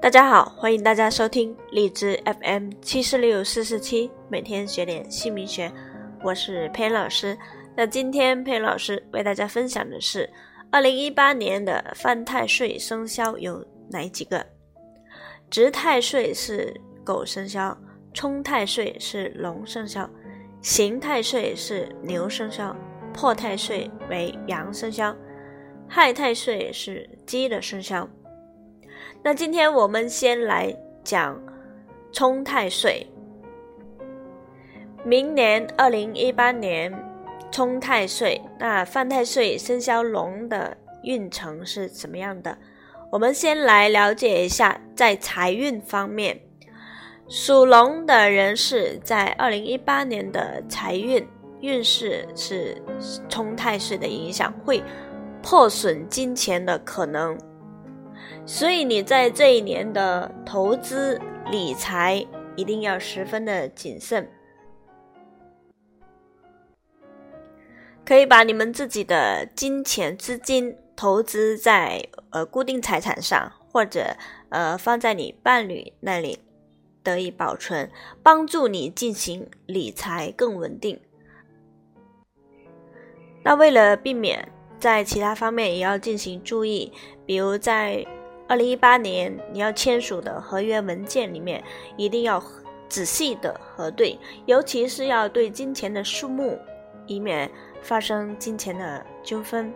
大家好，欢迎大家收听荔枝 FM 七四六四四七，每天学点姓名学，我是佩老师。那今天佩老师为大家分享的是二零一八年的犯太岁生肖有哪几个？值太岁是狗生肖，冲太岁是龙生肖，刑太岁是牛生肖，破太岁为羊生肖，害太岁是鸡的生肖。那今天我们先来讲冲太岁。明年二零一八年冲太岁，那犯太岁生肖龙的运程是怎么样的？我们先来了解一下，在财运方面，属龙的人士在二零一八年的财运运势是冲太岁的影响，会破损金钱的可能。所以你在这一年的投资理财一定要十分的谨慎，可以把你们自己的金钱资金投资在呃固定财产上，或者呃放在你伴侣那里得以保存，帮助你进行理财更稳定。那为了避免在其他方面也要进行注意，比如在。二零一八年你要签署的合约文件里面，一定要仔细的核对，尤其是要对金钱的数目，以免发生金钱的纠纷。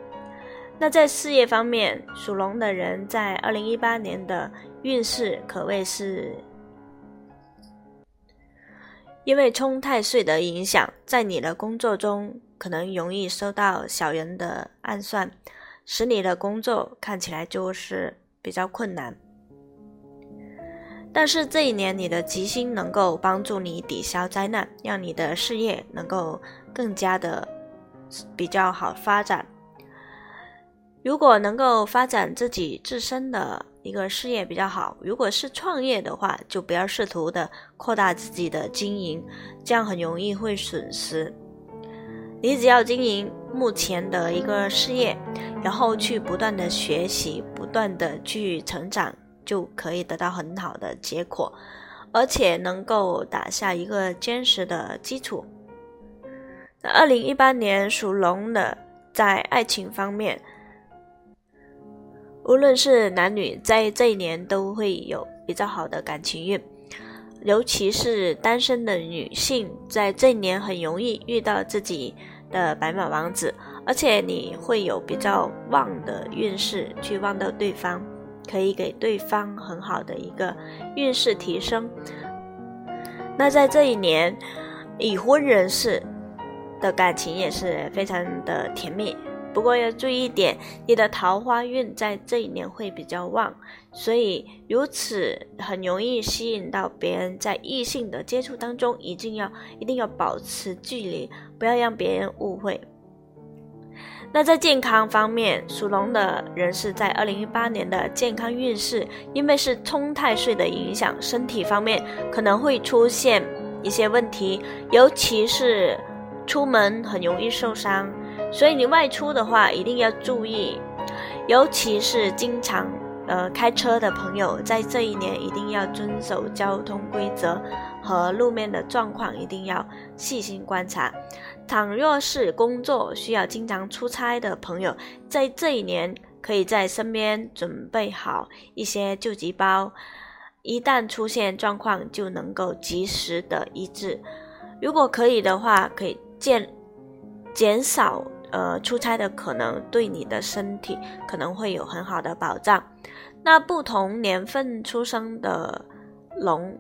那在事业方面，属龙的人在二零一八年的运势可谓是，因为冲太岁的影响，在你的工作中可能容易受到小人的暗算，使你的工作看起来就是。比较困难，但是这一年你的吉星能够帮助你抵消灾难，让你的事业能够更加的比较好发展。如果能够发展自己自身的一个事业比较好，如果是创业的话，就不要试图的扩大自己的经营，这样很容易会损失。你只要经营目前的一个事业，然后去不断的学习，不断的去成长，就可以得到很好的结果，而且能够打下一个坚实的基础。二零一八年属龙的，在爱情方面，无论是男女，在这一年都会有比较好的感情运。尤其是单身的女性，在这一年很容易遇到自己的白马王子，而且你会有比较旺的运势去旺到对方，可以给对方很好的一个运势提升。那在这一年，已婚人士的感情也是非常的甜蜜。不过要注意一点，你的桃花运在这一年会比较旺，所以如此很容易吸引到别人。在异性的接触当中，一定要一定要保持距离，不要让别人误会。那在健康方面，属龙的人士在二零一八年的健康运势，因为是冲太岁的影响，身体方面可能会出现一些问题，尤其是出门很容易受伤。所以你外出的话，一定要注意，尤其是经常呃开车的朋友，在这一年一定要遵守交通规则和路面的状况，一定要细心观察。倘若是工作需要经常出差的朋友，在这一年可以在身边准备好一些救急包，一旦出现状况就能够及时的医治。如果可以的话，可以减减少。呃，出差的可能对你的身体可能会有很好的保障。那不同年份出生的龙，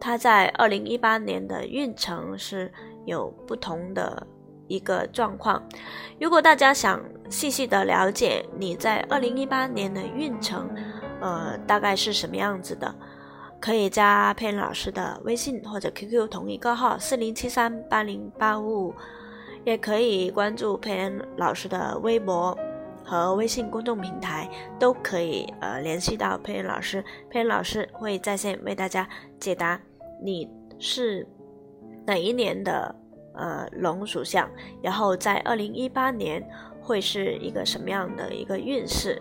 它在二零一八年的运程是有不同的一个状况。如果大家想细细的了解你在二零一八年的运程，呃，大概是什么样子的，可以加佩恩老师的微信或者 QQ 同一个号四零七三八零八五五。也可以关注佩恩老师的微博和微信公众平台，都可以呃联系到佩恩老师。佩恩老师会在线为大家解答你是哪一年的呃龙属相，然后在二零一八年会是一个什么样的一个运势。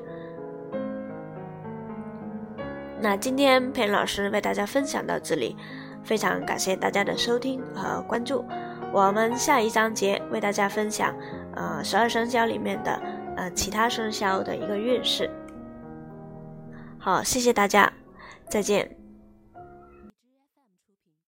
那今天佩恩老师为大家分享到这里，非常感谢大家的收听和关注。我们下一章节为大家分享，呃，十二生肖里面的呃其他生肖的一个运势。好，谢谢大家，再见。